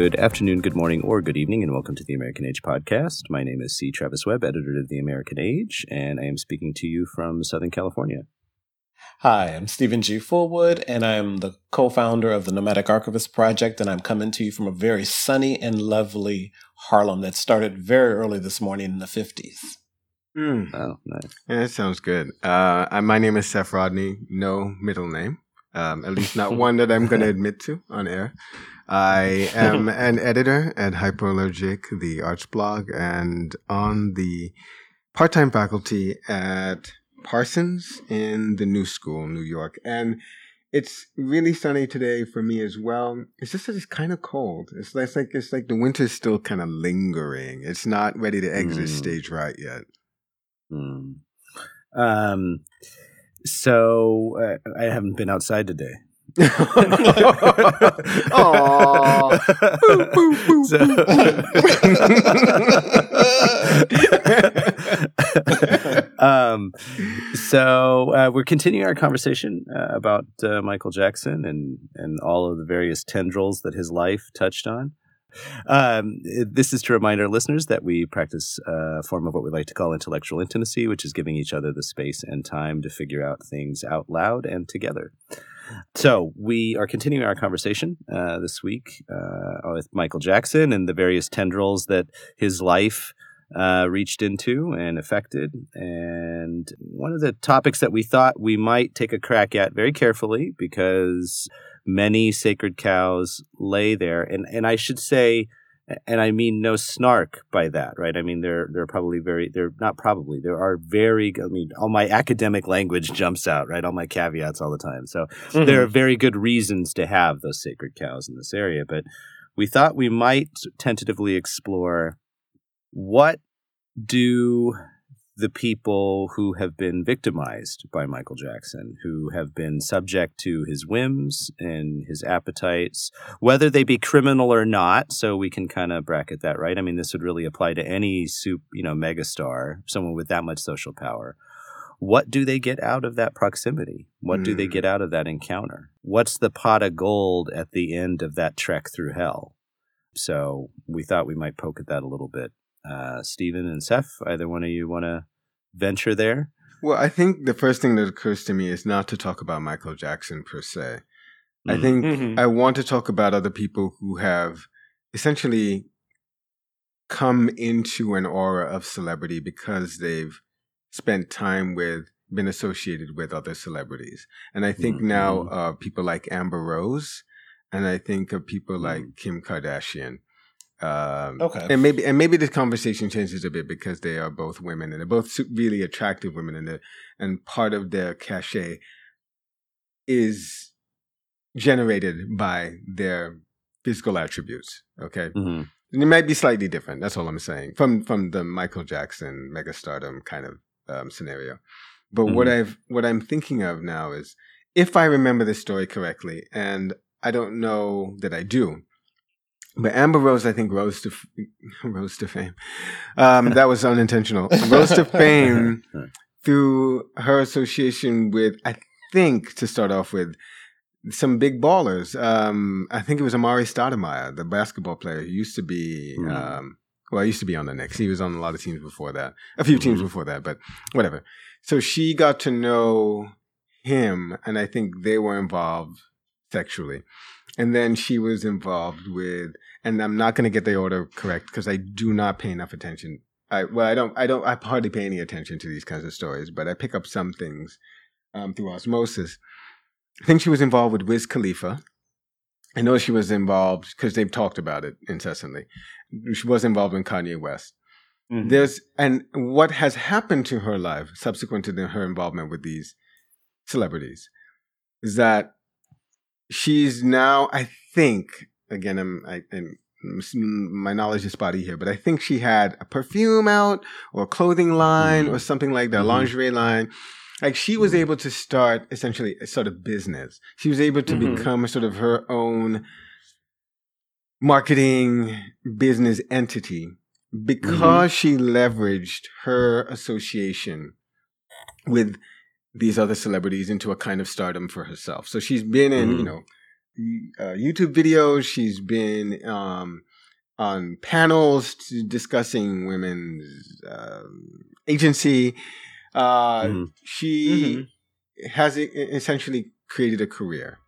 Good afternoon, good morning, or good evening, and welcome to the American Age podcast. My name is C. Travis Webb, editor of the American Age, and I am speaking to you from Southern California. Hi, I'm Stephen G. Fullwood, and I'm the co founder of the Nomadic Archivist Project, and I'm coming to you from a very sunny and lovely Harlem that started very early this morning in the 50s. Mm. Oh, nice. Yeah, that sounds good. Uh, my name is Seth Rodney, no middle name, um, at least not one that I'm going to admit to on air. I am an editor at Hyperallergic, the arts blog, and on the part time faculty at Parsons in the New School, New York. And it's really sunny today for me as well. It's just that it's kind of cold. It's like, it's like it's like the winter's still kind of lingering. It's not ready to exit mm. stage right yet. Mm. Um, so uh, I haven't been outside today. um, so uh, we're continuing our conversation uh, about uh, Michael Jackson and and all of the various tendrils that his life touched on. Um, this is to remind our listeners that we practice a form of what we like to call intellectual intimacy, which is giving each other the space and time to figure out things out loud and together. So we are continuing our conversation uh, this week uh, with Michael Jackson and the various tendrils that his life uh, reached into and affected. And one of the topics that we thought we might take a crack at very carefully because many sacred cows lay there. And, and I should say, and I mean no snark by that, right? I mean they're they're probably very they're not probably there are very I mean all my academic language jumps out, right? All my caveats all the time. So mm-hmm. there are very good reasons to have those sacred cows in this area, but we thought we might tentatively explore what do the people who have been victimized by Michael Jackson, who have been subject to his whims and his appetites, whether they be criminal or not. So we can kind of bracket that, right? I mean, this would really apply to any soup, you know, megastar, someone with that much social power. What do they get out of that proximity? What mm. do they hmm. get out of that encounter? What's the pot of gold at the end of that trek through hell? So we thought we might poke at that a little bit uh, Stephen and Seth, either one of you want to venture there? Well, I think the first thing that occurs to me is not to talk about Michael Jackson per se. Mm. I think mm-hmm. I want to talk about other people who have essentially come into an aura of celebrity because they've spent time with, been associated with other celebrities. And I think mm-hmm. now uh, people like Amber Rose, and I think of people mm-hmm. like Kim Kardashian um, okay. And maybe and maybe the conversation changes a bit because they are both women and they're both really attractive women and and part of their cachet is generated by their physical attributes. Okay. Mm-hmm. And it might be slightly different. That's all I'm saying from from the Michael Jackson megastardom kind of um, scenario. But mm-hmm. what I've what I'm thinking of now is if I remember the story correctly, and I don't know that I do, but Amber Rose, I think, rose to rose to fame. Um, that was unintentional. rose to fame through her association with, I think, to start off with, some big ballers. Um, I think it was Amar'e Stoudemire, the basketball player who used to be. Mm. Um, well, I used to be on the Knicks. He was on a lot of teams before that, a few teams mm. before that, but whatever. So she got to know him, and I think they were involved sexually. And then she was involved with and I'm not going to get the order correct because I do not pay enough attention. I well, I don't, I don't, I hardly pay any attention to these kinds of stories, but I pick up some things um, through osmosis. I think she was involved with Wiz Khalifa. I know she was involved because they've talked about it incessantly. She was involved in Kanye West. Mm-hmm. There's and what has happened to her life subsequent to the, her involvement with these celebrities is that she's now, I think, again, I'm, I, am my knowledge is spotty here, but I think she had a perfume out or a clothing line mm-hmm. or something like that, mm-hmm. lingerie line. Like she was mm-hmm. able to start essentially a sort of business. She was able to mm-hmm. become a sort of her own marketing business entity because she leveraged her association with these other celebrities into a kind of stardom for herself. So she's been in, you know, uh, YouTube videos. She's been um, on panels discussing women's uh, agency. Uh, mm-hmm. She mm-hmm. has essentially created a career.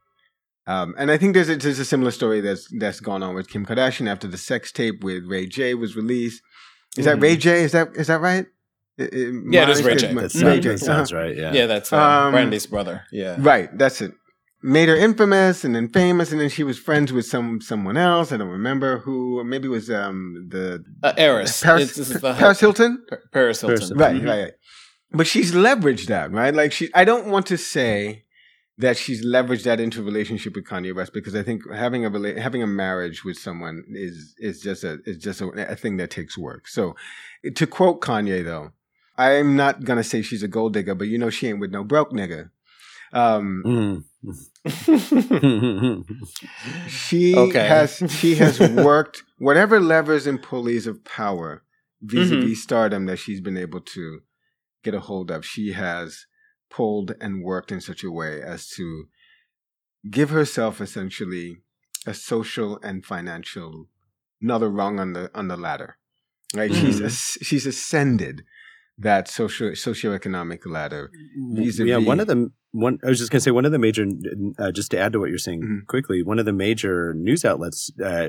Um, and I think there's a, there's a similar story that's that's gone on with Kim Kardashian after the sex tape with Ray J was released. Is mm-hmm. that Ray J? Is that is that right? It, it, yeah, it is Ray J. That sounds, Ray sounds right. Yeah, yeah, that's uh, um, Brandy's brother. Yeah, right. That's it. Made her infamous and then famous, and then she was friends with some someone else. I don't remember who. Maybe it was um the uh, Paris. Paris, the, Paris Hilton. Paris Hilton. Right, mm-hmm. right, right. But she's leveraged that, right? Like she. I don't want to say that she's leveraged that into a relationship with Kanye West because I think having a rela- having a marriage with someone is is just a is just a, a thing that takes work. So, to quote Kanye though, I'm not gonna say she's a gold digger, but you know she ain't with no broke nigga. Um, mm. she okay. has she has worked whatever levers and pulleys of power vis-a-vis mm-hmm. stardom that she's been able to get a hold of. She has pulled and worked in such a way as to give herself essentially a social and financial another rung on the on the ladder. Right? Mm-hmm. She's she's ascended that social socioeconomic ladder. Vis-a-vis. Yeah, one of the one I was just going to say one of the major uh, just to add to what you're saying mm-hmm. quickly, one of the major news outlets uh,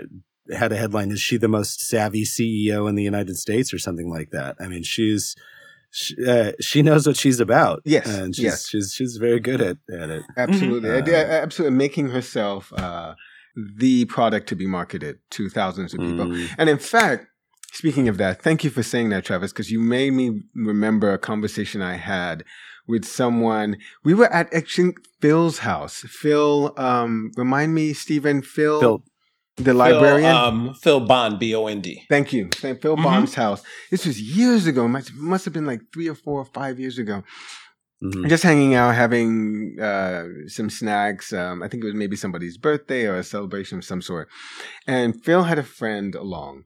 had a headline is she the most savvy CEO in the United States or something like that. I mean, she's she, uh, she knows what she's about. Yes, and she's yes. she's she's very good at, at it. Absolutely, mm-hmm. uh, absolutely, making herself uh, the product to be marketed to thousands of people. Mm. And in fact, speaking of that, thank you for saying that, Travis, because you made me remember a conversation I had with someone. We were at actually Phil's house. Phil, um, remind me, Stephen, Phil. Phil the librarian? Phil, um, Phil Bond, B O N D. Thank you. Phil mm-hmm. Bond's house. This was years ago. Must, must have been like three or four or five years ago. Mm-hmm. Just hanging out, having uh, some snacks. Um, I think it was maybe somebody's birthday or a celebration of some sort. And Phil had a friend along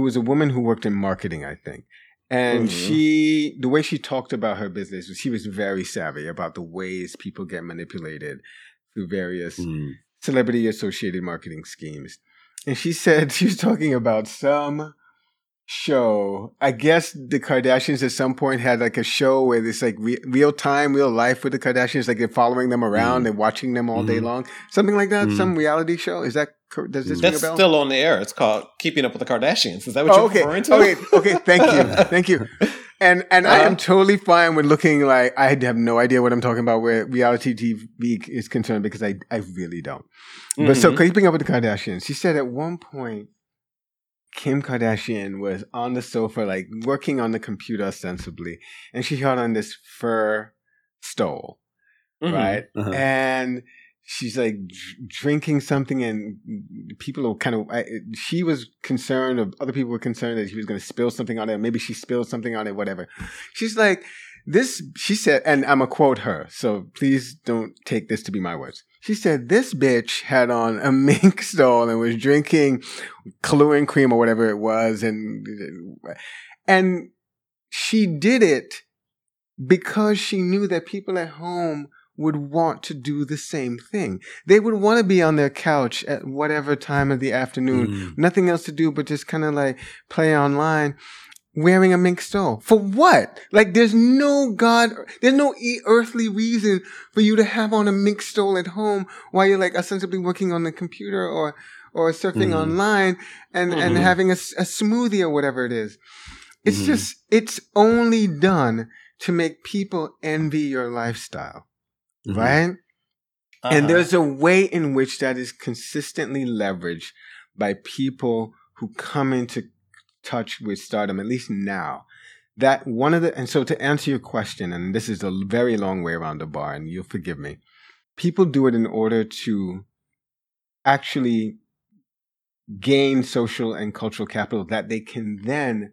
who was a woman who worked in marketing, I think. And mm-hmm. she, the way she talked about her business was she was very savvy about the ways people get manipulated through various mm celebrity associated marketing schemes. And she said she was talking about some show. I guess the Kardashians at some point had like a show where it's like re- real time, real life with the Kardashians. Like they're following them around mm. and watching them all mm. day mm-hmm. long. Something like that. Mm. Some reality show. Is that does this That's still on the air. It's called Keeping Up with the Kardashians. Is that what oh, you're okay. referring to? Okay. Okay. Thank you. Thank you. And and uh, I am uh-huh. totally fine with looking like I have no idea what I'm talking about where reality TV is concerned because I I really don't. Mm-hmm. But so mm-hmm. keeping up with the Kardashians, she said at one point Kim Kardashian was on the sofa, like working on the computer ostensibly, and she had on this fur stole, mm-hmm. right? Uh-huh. And she's like drinking something and people are kind of I, she was concerned or other people were concerned that she was going to spill something on it maybe she spilled something on it whatever. She's like this she said and i'm gonna quote her so please don't take this to be my words. She said this bitch had on a mink stole and was drinking Kahlua cream or whatever it was and and she did it because she knew that people at home would want to do the same thing. They would want to be on their couch at whatever time of the afternoon, mm. nothing else to do but just kind of like play online wearing a mink stole. For what? Like there's no God, there's no earthly reason for you to have on a mink stole at home while you're like ostensibly working on the computer or or surfing mm. online and, mm-hmm. and having a, a, smoothie or whatever it is. It's mm-hmm. just, it's only done to make people envy your lifestyle mm-hmm. right? Uh-huh. And there's a way in which that is consistently leveraged by people who come into touch with stardom, at least now. That one of the, and so to answer your question, and this is a very long way around the bar, and you'll forgive me, people do it in order to actually gain social and cultural capital that they can then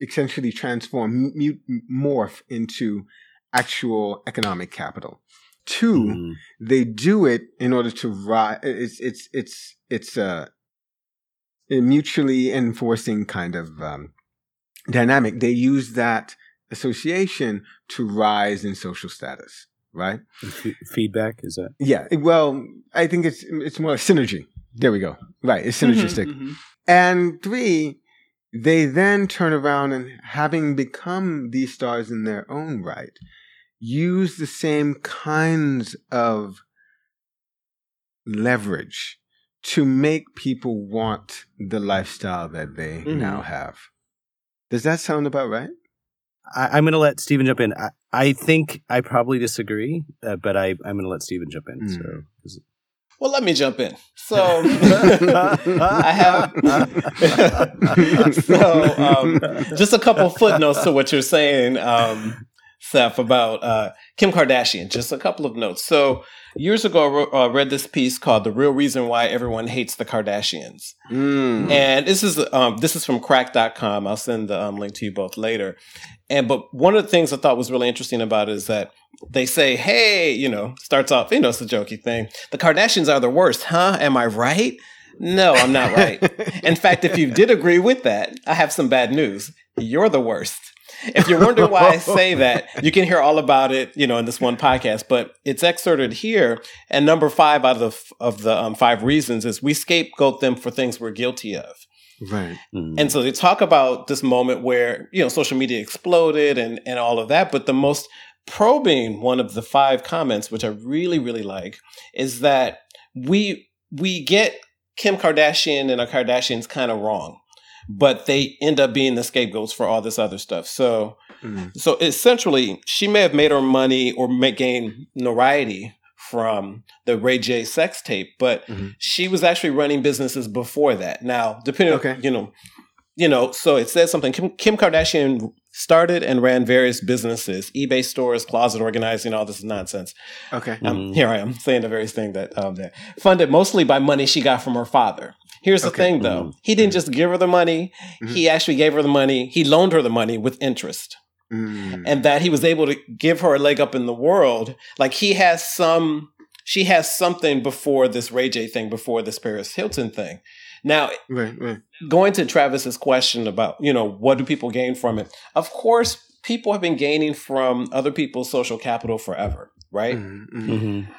essentially transform, mute, morph into actual economic capital. 2 mm-hmm. they do it in order to rise. It's it's it's it's a, a mutually enforcing kind of um, dynamic. They use that association to rise in social status, right? F- feedback is that? Yeah. Well, I think it's it's more synergy. There we go. Right. It's synergistic. Mm-hmm, mm-hmm. And three, they then turn around and having become these stars in their own right, use the same kinds of leverage to make people want the lifestyle that they mm-hmm. now have. Does that sound about right? I, am going to let Stephen jump in. I, I, think I probably disagree, uh, but I, am going to let Stephen jump in. Mm. So, well, let me jump in. So I have so um, just a couple footnotes to what you're saying, um, Seth, about uh, Kim Kardashian. Just a couple of notes. So years ago, I uh, read this piece called "The Real Reason Why Everyone Hates the Kardashians," mm. and this is um, this is from Cracked.com. I'll send the um, link to you both later. And but one of the things I thought was really interesting about it is that they say, "Hey, you know," starts off, you know, it's a jokey thing. The Kardashians are the worst, huh? Am I right? No, I'm not right. In fact, if you did agree with that, I have some bad news. You're the worst. If you're wondering why I say that, you can hear all about it, you know, in this one podcast. But it's excerpted here, and number five out of the of the um, five reasons is we scapegoat them for things we're guilty of. Right. Mm-hmm. And so they talk about this moment where, you know, social media exploded and and all of that, but the most probing one of the five comments which I really really like is that we we get Kim Kardashian and our Kardashians kind of wrong but they end up being the scapegoats for all this other stuff. So, mm-hmm. so essentially, she may have made her money or make gain notoriety from the Ray J sex tape, but mm-hmm. she was actually running businesses before that. Now, depending, okay. on, you know, you know, so it says something. Kim, Kim Kardashian started and ran various businesses, eBay stores, closet organizing, all this nonsense. Okay. Um, mm-hmm. Here I am saying the various thing that um, that funded mostly by money she got from her father. Here's the okay. thing though. Mm-hmm. He didn't just give her the money. Mm-hmm. He actually gave her the money. He loaned her the money with interest. Mm. And that he was able to give her a leg up in the world. Like he has some, she has something before this Ray J thing, before this Paris Hilton thing. Now, right, right. going to Travis's question about, you know, what do people gain from it? Of course, people have been gaining from other people's social capital forever, right? Mm-hmm. Mm-hmm.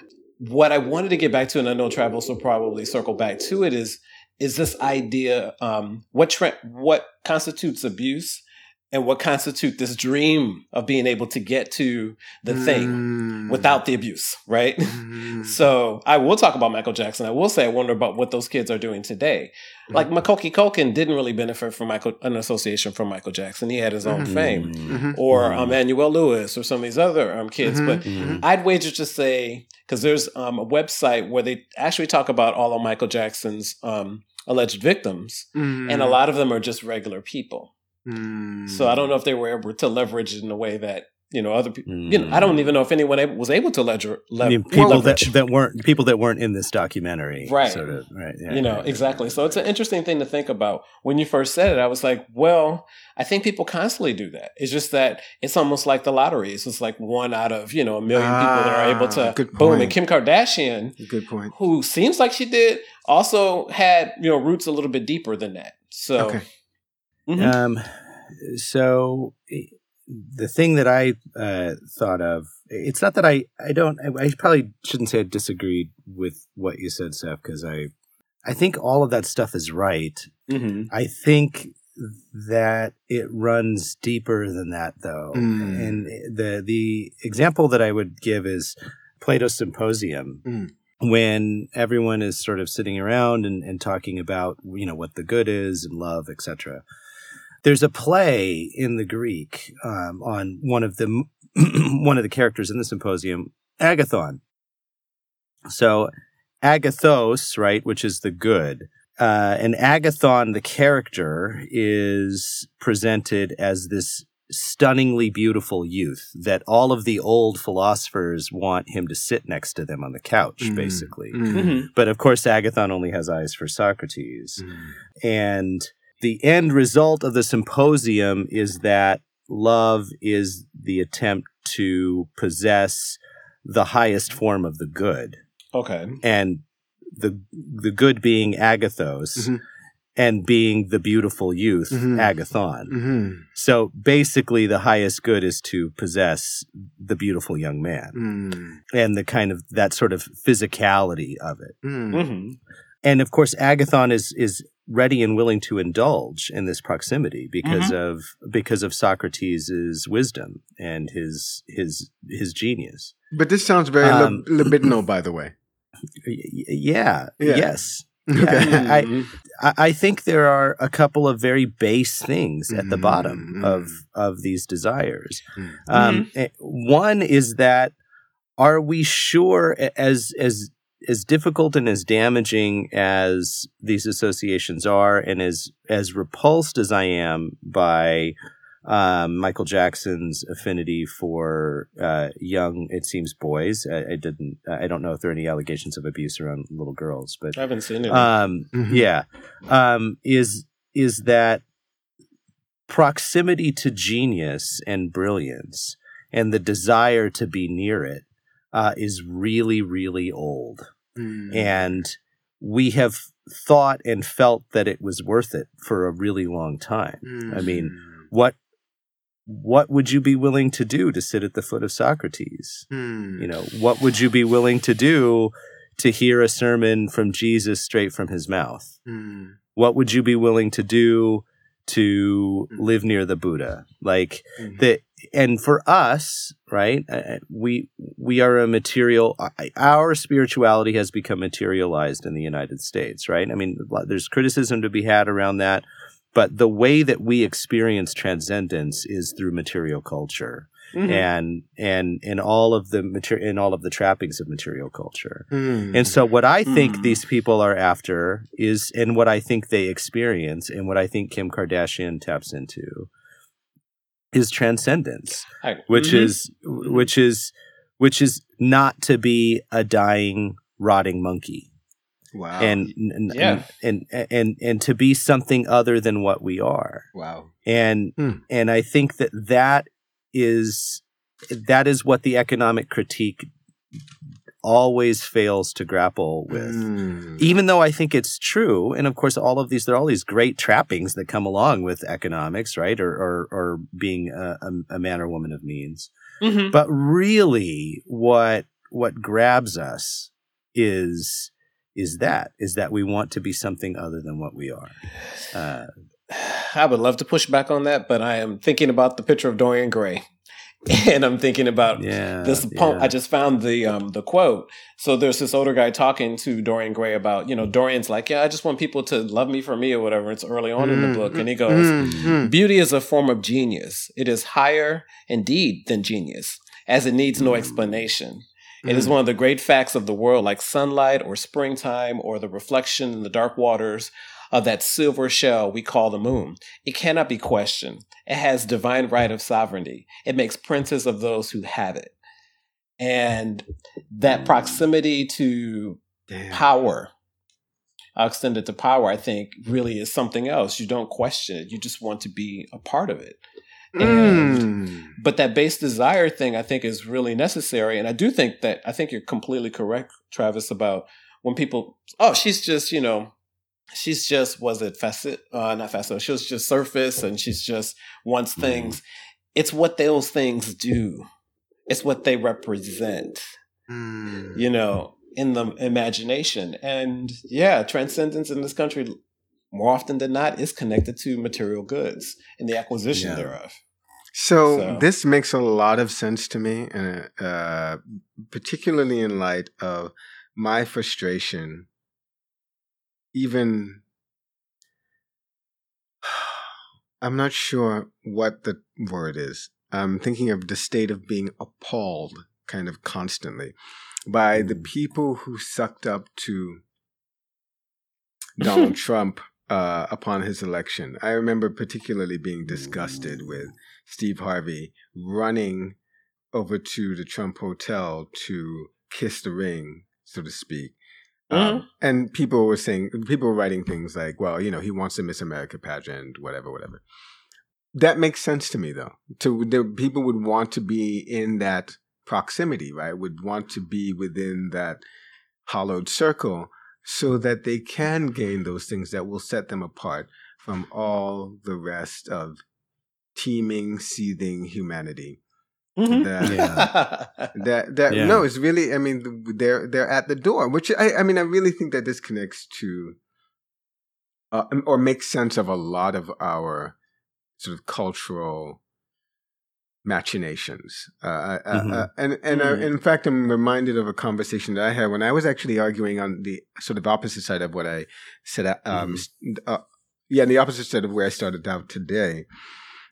What I wanted to get back to, and I know Travis will probably circle back to it, is is this idea um, what tra- what constitutes abuse and what constitutes this dream of being able to get to the mm. thing without the abuse, right? Mm. so I will talk about Michael Jackson. I will say I wonder about what those kids are doing today. Mm. Like Macaulay Culkin didn't really benefit from Michael an association from Michael Jackson. He had his own mm-hmm. fame, mm-hmm. or mm-hmm. um, Emmanuel Lewis, or some of these other um, kids. Mm-hmm. But mm-hmm. I'd wager to say because there's um, a website where they actually talk about all of Michael Jackson's um, alleged victims, mm. and a lot of them are just regular people. Mm. So I don't know if they were able to leverage it in a way that you know other people. Mm. You know, I don't even know if anyone was able to ledger le- I mean, people leverage. that, that weren't people that weren't in this documentary, right? Sort of, right. Yeah, you know, yeah, exactly. Yeah. So it's an interesting thing to think about. When you first said it, I was like, well, I think people constantly do that. It's just that it's almost like the lottery. It's just like one out of you know a million ah, people that are able to ah, boom. And Kim Kardashian, good point, who seems like she did, also had you know roots a little bit deeper than that. So, okay. Mm-hmm. um, so the thing that I uh, thought of, it's not that I I don't I, I probably shouldn't say I disagreed with what you said, Seth, because I I think all of that stuff is right. Mm-hmm. I think that it runs deeper than that though mm. and the the example that i would give is plato's symposium mm. when everyone is sort of sitting around and, and talking about you know what the good is and love etc there's a play in the greek um, on one of the one of the characters in the symposium agathon so agathos right which is the good uh, and Agathon, the character, is presented as this stunningly beautiful youth that all of the old philosophers want him to sit next to them on the couch, mm. basically. Mm. Mm-hmm. But of course, Agathon only has eyes for Socrates. Mm. And the end result of the symposium is that love is the attempt to possess the highest form of the good. Okay. And the the good being agathos mm-hmm. and being the beautiful youth, mm-hmm. Agathon. Mm-hmm. So basically, the highest good is to possess the beautiful young man mm. and the kind of that sort of physicality of it. Mm. Mm-hmm. And of course, Agathon is is ready and willing to indulge in this proximity because mm-hmm. of because of Socrates' wisdom and his his his genius. But this sounds very um, libidinal, by the way. Yeah, yeah. Yes. Okay. I, I think there are a couple of very base things at the bottom mm-hmm. of of these desires. Mm-hmm. Um, eh, one is that are we sure as as as difficult and as damaging as these associations are, and as as repulsed as I am by um, Michael Jackson's affinity for uh, young, it seems, boys. I, I, didn't. I don't know if there are any allegations of abuse around little girls, but I haven't seen it. Um, mm-hmm. Yeah, um, is is that proximity to genius and brilliance and the desire to be near it uh, is really, really old, mm. and we have thought and felt that it was worth it for a really long time. Mm. I mean, mm. what what would you be willing to do to sit at the foot of Socrates? Hmm. You know, what would you be willing to do to hear a sermon from Jesus straight from his mouth? Hmm. What would you be willing to do to hmm. live near the Buddha? Like mm-hmm. the and for us, right? Uh, uh, we we are a material. Our spirituality has become materialized in the United States, right? I mean, there's criticism to be had around that but the way that we experience transcendence is through material culture mm-hmm. and and in all of the material in all of the trappings of material culture mm. and so what i think mm. these people are after is and what i think they experience and what i think kim kardashian taps into is transcendence which mm-hmm. is which is which is not to be a dying rotting monkey Wow. And and, yeah. and, and and and to be something other than what we are. Wow. And hmm. and I think that that is that is what the economic critique always fails to grapple with. Mm. Even though I think it's true, and of course all of these there are all these great trappings that come along with economics, right? Or or, or being a, a, man or woman of means. Mm-hmm. But really what what grabs us is is that is that we want to be something other than what we are. Uh, I would love to push back on that, but I am thinking about the picture of Dorian Gray. and I'm thinking about yeah, this poem. Yeah. I just found the um, the quote. So there's this older guy talking to Dorian Gray about, you know, Dorian's like, yeah, I just want people to love me for me or whatever. It's early on mm, in the book, and he mm, goes, mm, beauty is a form of genius. It is higher, indeed, than genius, as it needs no explanation. It is mm. one of the great facts of the world, like sunlight or springtime or the reflection in the dark waters of that silver shell we call the moon. It cannot be questioned. It has divine right of sovereignty. It makes princes of those who have it. And that proximity to Damn. power, I'll extend it to power, I think really is something else. You don't question it. You just want to be a part of it. And, mm. But that base desire thing, I think, is really necessary. And I do think that I think you're completely correct, Travis, about when people, oh, she's just, you know, she's just was it facet, uh, not facet. She was just surface, and she's just wants mm. things. It's what those things do. It's what they represent. Mm. You know, in the imagination. And yeah, transcendence in this country more often than not is connected to material goods and the acquisition yeah. thereof. So, so, this makes a lot of sense to me, and uh, particularly in light of my frustration, even. I'm not sure what the word is. I'm thinking of the state of being appalled kind of constantly by the mm. people who sucked up to Donald Trump uh, upon his election. I remember particularly being disgusted with Steve Harvey running over to the Trump Hotel to kiss the ring, so to speak. Mm-hmm. Um, and people were saying, people were writing things like, well, you know, he wants a Miss America pageant, whatever, whatever. That makes sense to me, though. To the people would want to be in that proximity, right? Would want to be within that hollowed circle so that they can gain those things that will set them apart from all the rest of teeming, seething humanity. Mm-hmm. That, yeah. that that yeah. no, it's really. I mean, they're they're at the door. Which I I mean, I really think that this connects to, uh, or makes sense of a lot of our sort of cultural machinations. Uh, uh, uh mm-hmm. uh, and and mm-hmm. in fact, I'm reminded of a conversation that I had when I was actually arguing on the sort of opposite side of what I said. Um, mm-hmm. Uh, yeah, the opposite side of where I started out today.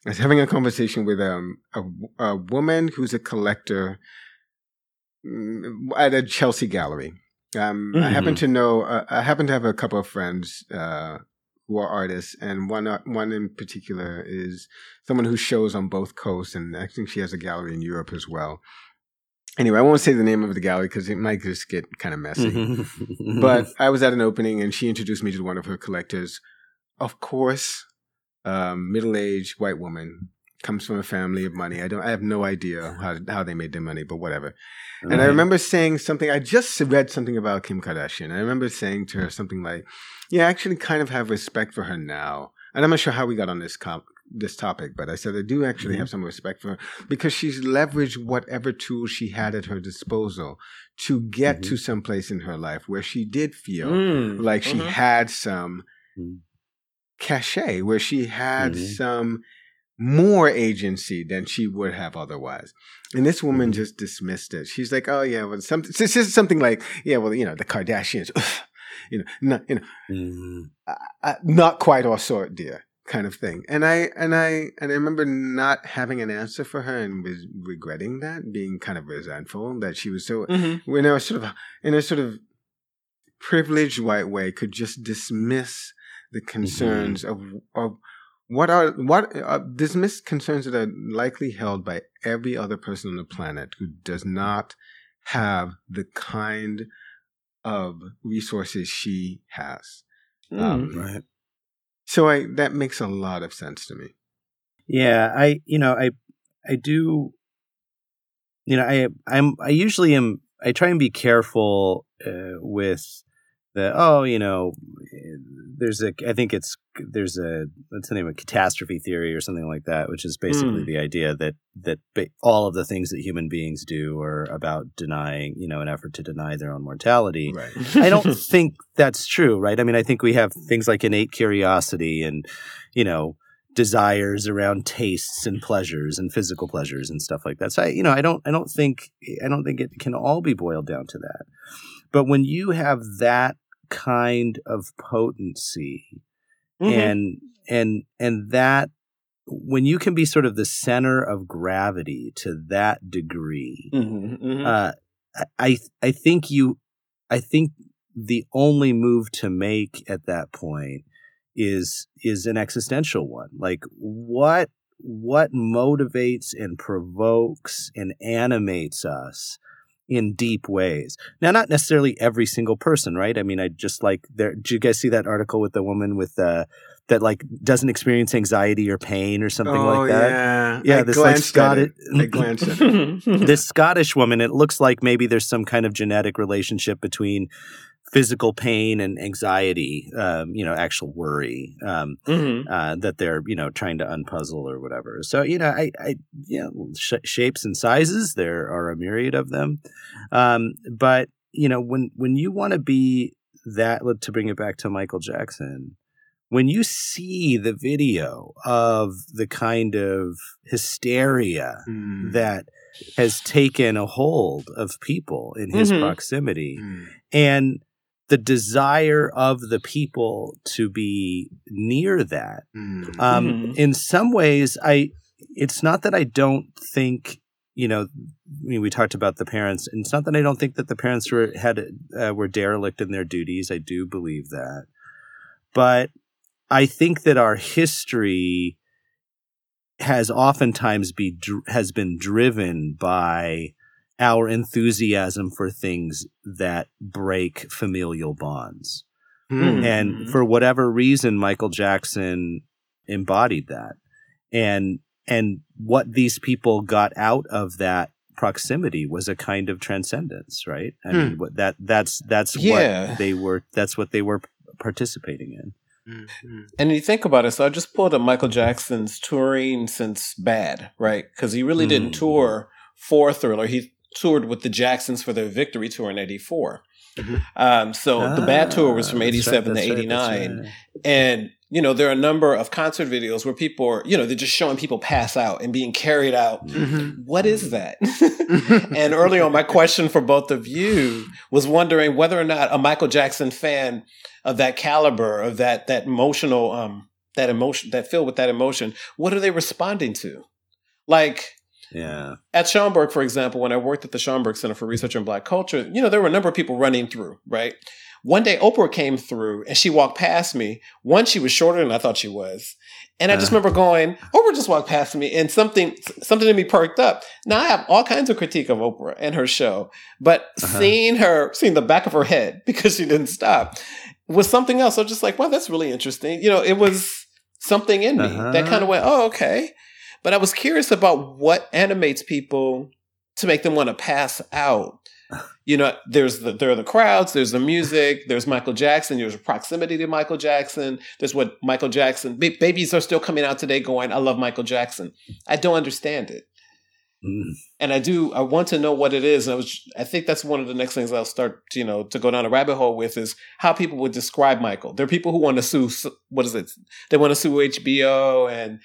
I was having a conversation with um, a, a woman who's a collector mm, at a Chelsea gallery. Um, mm-hmm. I happen to know, uh, I happen to have a couple of friends uh, who are artists, and one uh, one in particular is someone who shows on both coasts, and I think she has a gallery in Europe as well. Anyway, I won't say the name of the gallery because it might just get kind of messy. Mm-hmm. but I was at an opening, and she introduced me to one of her collectors. Of course, um, middle-aged white woman comes from a family of money. I don't. I have no idea how how they made their money, but whatever. And I remember saying something. I just read something about Kim Kardashian. I remember saying to her something like, "Yeah, I actually kind of have respect for her now." And I'm not sure how we got on this comp, this topic, but I said I do actually mm-hmm. have some respect for her because she's leveraged whatever tools she had at her disposal to get mm-hmm. to some place in her life where she did feel mm. like she mm-hmm. had some mm. Cachet, where she had mm-hmm. some more agency than she would have otherwise. And this woman mm-hmm. just dismissed it. She's like, "Oh yeah, well, something. This is something like, yeah, well, you know, the Kardashians, you know, not, you know, mm-hmm. uh, uh, not quite our sort, dear." kind of thing and i and i and i remember not having an answer for her and was regretting that being kind of resentful that she was so mm-hmm. in a sort of in a sort of privileged white way could just dismiss the mm-hmm. concerns mm-hmm. of of what are what uh, dismiss concerns that are likely held by every other person on the planet who does not have the kind of resources she has. Mm, um, right. So I that makes a lot of sense to me. Yeah, I you know I I do you know I I'm I usually am I try and be careful uh, with the oh you know there's a i think it's there's a what's the name of a catastrophe theory or something like that which is basically mm. the idea that that all of the things that human beings do are about denying you know an effort to deny their own mortality. Right. i don't think that's true right? I mean i think we have things like innate curiosity and you know desires around tastes and pleasures and physical pleasures and stuff like that. So i you know i don't i don't think i don't think it can all be boiled down to that. But when you have that kind of potency mm-hmm. and and and that when you can be sort of the center of gravity to that degree mm-hmm, mm-hmm. Uh, i i think you i think the only move to make at that point is is an existential one like what what motivates and provokes and animates us in deep ways. Now, not necessarily every single person, right? I mean, I just like there. Did you guys see that article with the woman with the that like doesn't experience anxiety or pain or something oh, like that? Yeah, yeah. I this like Scottish, I glanced at it. this Scottish woman. It looks like maybe there's some kind of genetic relationship between physical pain and anxiety, um, you know, actual worry um, mm-hmm. uh, that they're you know trying to unpuzzle or whatever. So you know, I, I you know, sh- shapes and sizes there are a myriad of them, um, but you know when when you want to be that to bring it back to Michael Jackson. When you see the video of the kind of hysteria mm. that has taken a hold of people in his mm-hmm. proximity, mm. and the desire of the people to be near that. Mm. Um, mm-hmm. In some ways, I it's not that I don't think you know. I mean, we talked about the parents, and it's not that I don't think that the parents were had uh, were derelict in their duties. I do believe that, but I think that our history has oftentimes be has been driven by our enthusiasm for things that break familial bonds. Mm-hmm. And for whatever reason, Michael Jackson embodied that. And and what these people got out of that proximity was a kind of transcendence, right? I hmm. mean, that that's that's yeah. what they were. That's what they were participating in. Mm-hmm. And you think about it, so I just pulled up Michael Jackson's touring since Bad, right? Because he really mm. didn't tour for Thriller. He toured with the Jacksons for their Victory Tour in '84. Mm-hmm. Um, so ah, the Bad Tour was from '87 right, to '89, right, and you know, there are a number of concert videos where people are, you know, they're just showing people pass out and being carried out. Mm-hmm. What is that? and early on, my question for both of you was wondering whether or not a Michael Jackson fan of that caliber, of that that emotional, um, that emotion, that filled with that emotion, what are they responding to? Like, yeah. At Schomburg, for example, when I worked at the Schomburg Center for Research in Black Culture, you know, there were a number of people running through, right? One day Oprah came through and she walked past me. One, she was shorter than I thought she was. And I just uh. remember going, Oprah just walked past me and something something in me perked up. Now I have all kinds of critique of Oprah and her show, but uh-huh. seeing her, seeing the back of her head because she didn't stop was something else. I was just like, wow, that's really interesting. You know, it was something in me uh-huh. that kind of went, oh, okay. But I was curious about what animates people to make them want to pass out you know, there's the there are the crowds, there's the music, there's Michael Jackson, there's a proximity to Michael Jackson, there's what Michael Jackson babies are still coming out today going, I love Michael Jackson. I don't understand it. Mm. And I do I want to know what it is. And I was I think that's one of the next things I'll start, you know, to go down a rabbit hole with is how people would describe Michael. There are people who want to sue what is it? They want to sue HBO and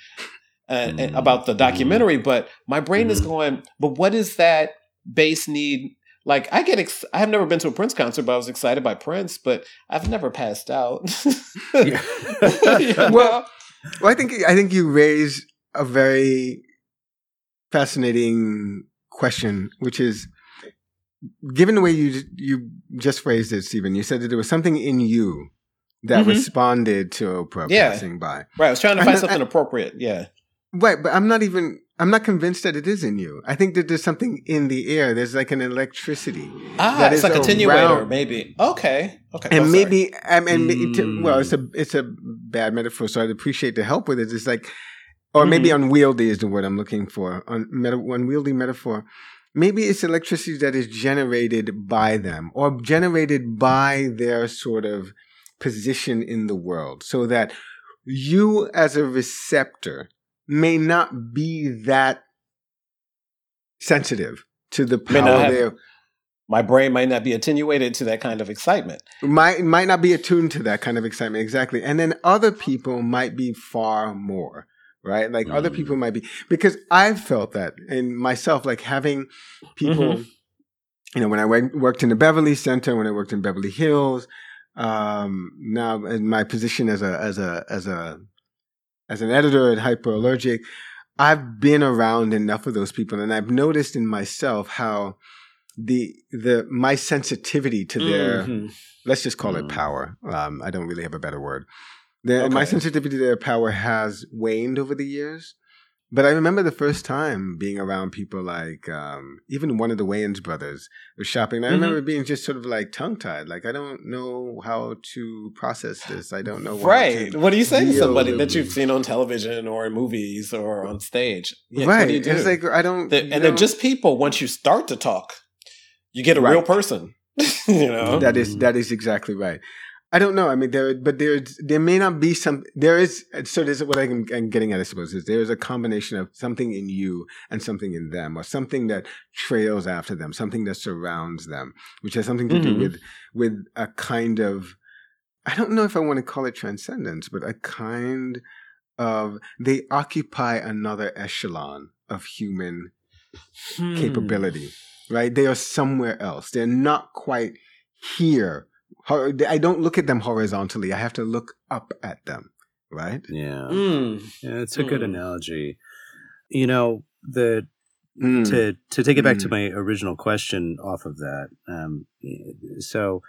and, mm. and about the documentary, but my brain is going, but what is that base need like I get, ex- I have never been to a Prince concert, but I was excited by Prince, but I've never passed out. well, well, I think I think you raise a very fascinating question, which is given the way you you just phrased it, Stephen. You said that there was something in you that mm-hmm. responded to Oprah yeah. passing by. Right. I was trying to find something I, appropriate. Yeah. Right, but I'm not even I'm not convinced that it is in you. I think that there's something in the air. There's like an electricity. Ah, it's like a attenuator, maybe. Okay, okay. And oh, maybe, um, and mm. well, it's a it's a bad metaphor. So I'd appreciate the help with it. It's like, or mm-hmm. maybe unwieldy is the word I'm looking for. Un, meta, unwieldy metaphor. Maybe it's electricity that is generated by them or generated by their sort of position in the world, so that you as a receptor may not be that sensitive to the power there. My brain might not be attenuated to that kind of excitement. Might might not be attuned to that kind of excitement exactly. And then other people might be far more, right? Like mm. other people might be because I've felt that in myself like having people mm-hmm. you know when I worked in the Beverly Center, when I worked in Beverly Hills, um now in my position as a as a as a as an editor at Hyperallergic, I've been around enough of those people, and I've noticed in myself how the the my sensitivity to their mm-hmm. let's just call mm. it power. Um, I don't really have a better word. The, okay. My sensitivity to their power has waned over the years. But I remember the first time being around people like um, even one of the Wayans brothers was shopping. I mm-hmm. remember being just sort of like tongue tied, like I don't know how to process this. I don't know. Right. What do you say to somebody that you've seen on television or in movies or on stage? Yeah, right. Do do? It's like I don't. The, and know. they're just people. Once you start to talk, you get a right. real person. you know that is that is exactly right. I don't know. I mean, there, but there, there may not be some. There is. So this is what I'm, I'm getting at. I suppose is there is a combination of something in you and something in them, or something that trails after them, something that surrounds them, which has something to mm-hmm. do with with a kind of. I don't know if I want to call it transcendence, but a kind of they occupy another echelon of human hmm. capability, right? They are somewhere else. They're not quite here I don't look at them horizontally. I have to look up at them, right? Yeah, mm. yeah, it's a mm. good analogy. You know, the mm. to to take it back to mm. my original question off of that. Um, so,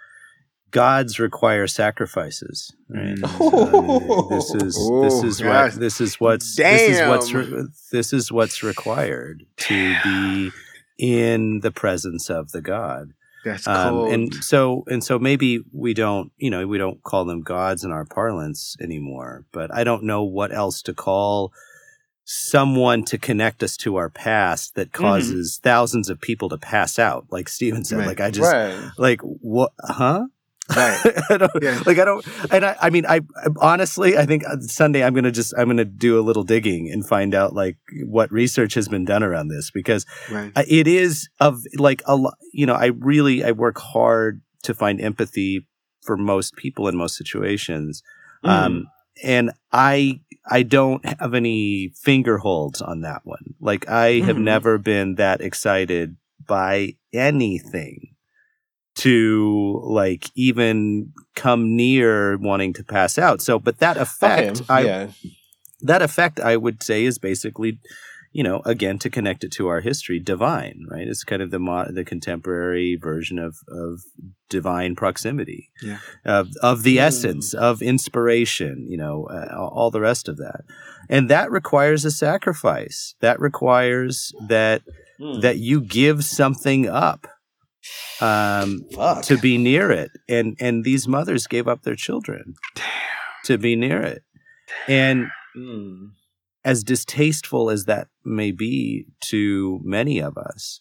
gods require sacrifices, right? Oh. this is this is what this is what's Damn. this is what's re- this is what's required to be in the presence of the god. That's cold. Um, and so and so maybe we don't, you know, we don't call them gods in our parlance anymore. But I don't know what else to call someone to connect us to our past that Mm-hmm. causes thousands of people to pass out like steven said Right. like i just right. like what huh Right. I don't, Yeah. like I don't, and I, I mean, I I- honestly, I think uh, Sunday I'm gonna just I'm gonna do a little digging and find out like what research has been done around this because Right. It is of like a lot. You know, I really I work hard to find empathy for most people in most situations, Mm. um, and I I don't have any finger holds on that one. Like I have Mhm. never been that excited by anything to like even come near wanting to pass out. So, but that effect, Okay, I yeah. that effect, I would say, is basically, you know, again to connect it to our history, divine, right? It's kind of the mo- the contemporary version of of divine proximity, Yeah. of of the Mm. essence of inspiration, you know, uh, all the rest of that, and that requires a sacrifice. That requires that Mm. that you give something up um, Fuck. to be near it and and these mothers gave up their children to be near it and Mm. as distasteful as that may be to many of us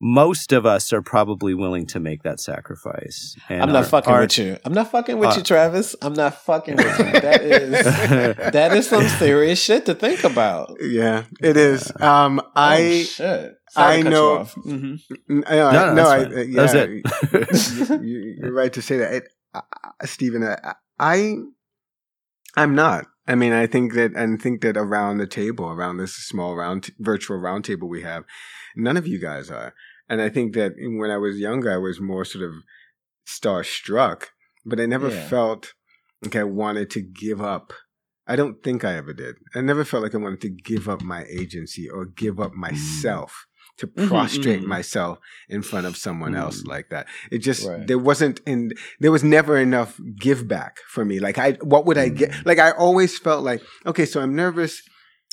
most of us are probably willing to make that sacrifice and I'm not our- fucking our- with you. I'm not fucking with uh, you, Travis. I'm not fucking with you. That is that is some serious shit to think about. Yeah, it is. Um, oh, I shit. I know- hmm N- I- No, no, no, that's I, uh, yeah, That it. you, you, are right to say that, it, uh, Stephen. I, I, I'm not. I mean, I think that, and think that around the table, around this small round, virtual round table we have, none of you guys are. And I think that when I was younger, I was more sort of starstruck, but I never Yeah. felt like I wanted to give up. I don't think I ever did. I never felt like I wanted to give up my agency or give up myself to Mhm, prostrate mhm. myself in front of someone else Mm. like that. It just Right. there wasn't in there was never enough give back for me. Like I what would I get? Mm. Like I always felt like okay, so I'm nervous.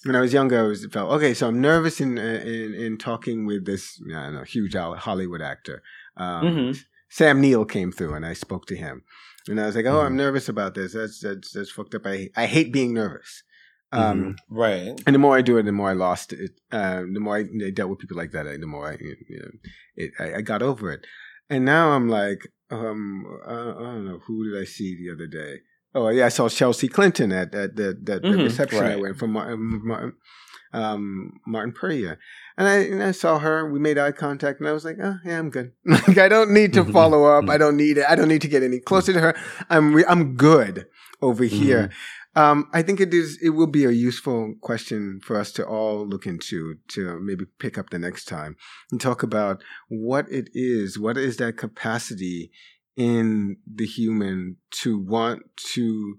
When I was younger, I was felt okay. So I'm nervous in in in talking with this I know, huge Hollywood actor. Um, Mhm. Sam Neill came through, and I spoke to him, and I was like, "Oh, I'm Mhm. nervous about this. That's that's that's fucked up. I I hate being nervous." Um, Right. and the more I do it, the more I lost it. Um, the more I, I dealt with people like that, the more I, you know, it, I, I got over it. And now I'm like, um, uh, I don't know, who did I see the other day? Oh yeah, I saw Chelsea Clinton at at the, that Mhm, reception I went from Martin, Martin, um, Martin Puryear. And I, and I saw her. We made eye contact, and I was like, "Oh, yeah, I'm good. like, I don't need to follow up. I don't need it. I don't need to get any closer to her. I'm, re- I'm good over here." Um, I think it is. It will be a useful question for us to all look into to maybe pick up the next time and talk about what it is. What is that capacity in the human to want to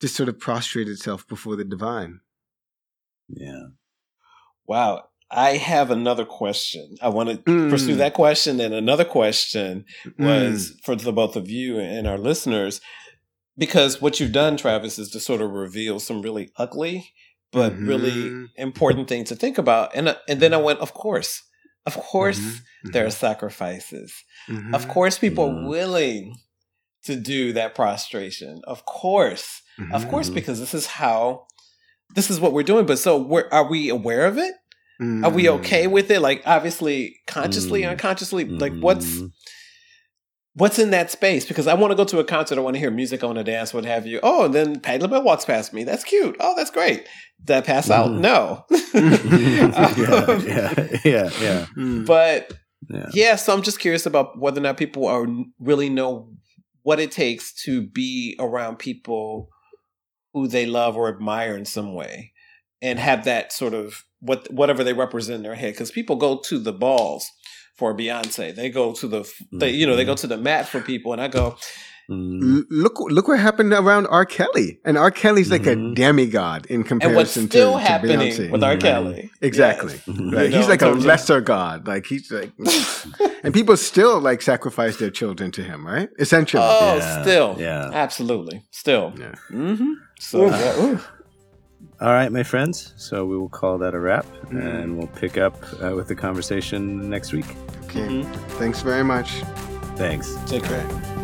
just sort of prostrate itself before the divine? yeah Wow. I have another question. I want to Mm. pursue that question. And another question Mm. was for the both of you and our listeners, because what you've done, Travis, is to sort of reveal some really ugly but really Mhm. important things to think about. And uh, and then I went, of course, of course, Mhm. there are mm-hmm. sacrifices. Mhm. Of mm-hmm. course, people are willing to do that prostration. Of course, of course, because this is how. This is what we're doing, but so we're, are we aware of it? Are we okay with it? Like obviously, consciously, unconsciously. Like what's. What's in that space? Because I want to go to a concert, I want to hear music, I want to dance, what have you. Oh, and then Patti LaBelle walks past me. That's cute. Oh, that's great. Did I pass out? Mhm. No. yeah, Um, yeah, yeah, yeah, Mm. But yeah. yeah, so I'm just curious about whether or not people are really know what it takes to be around people who they love or admire in some way, and have that sort of what whatever they represent in their head. Because people go to the balls for Beyonce, they go to the they you know they go to the mat for people, and I go, Mm. Look! Look what happened around R. Kelly, and R. Kelly's like Mhm. a demigod in and comparison what's still to, to happening Beyonce. with R. Mhm. Kelly, Exactly. Yes. Mhm. Right. You he's like a so just- lesser god. Like he's like, and people still like sacrifice their children to him, right? Essentially. Oh, Yeah, still, yeah. absolutely, still. Yeah. hmm So, Oof. Yeah, ooh. All right, my friends. So we will call that a wrap, Mm. and we'll pick up uh, with the conversation next week. Okay. Mhm. Thanks very much. Thanks. take care.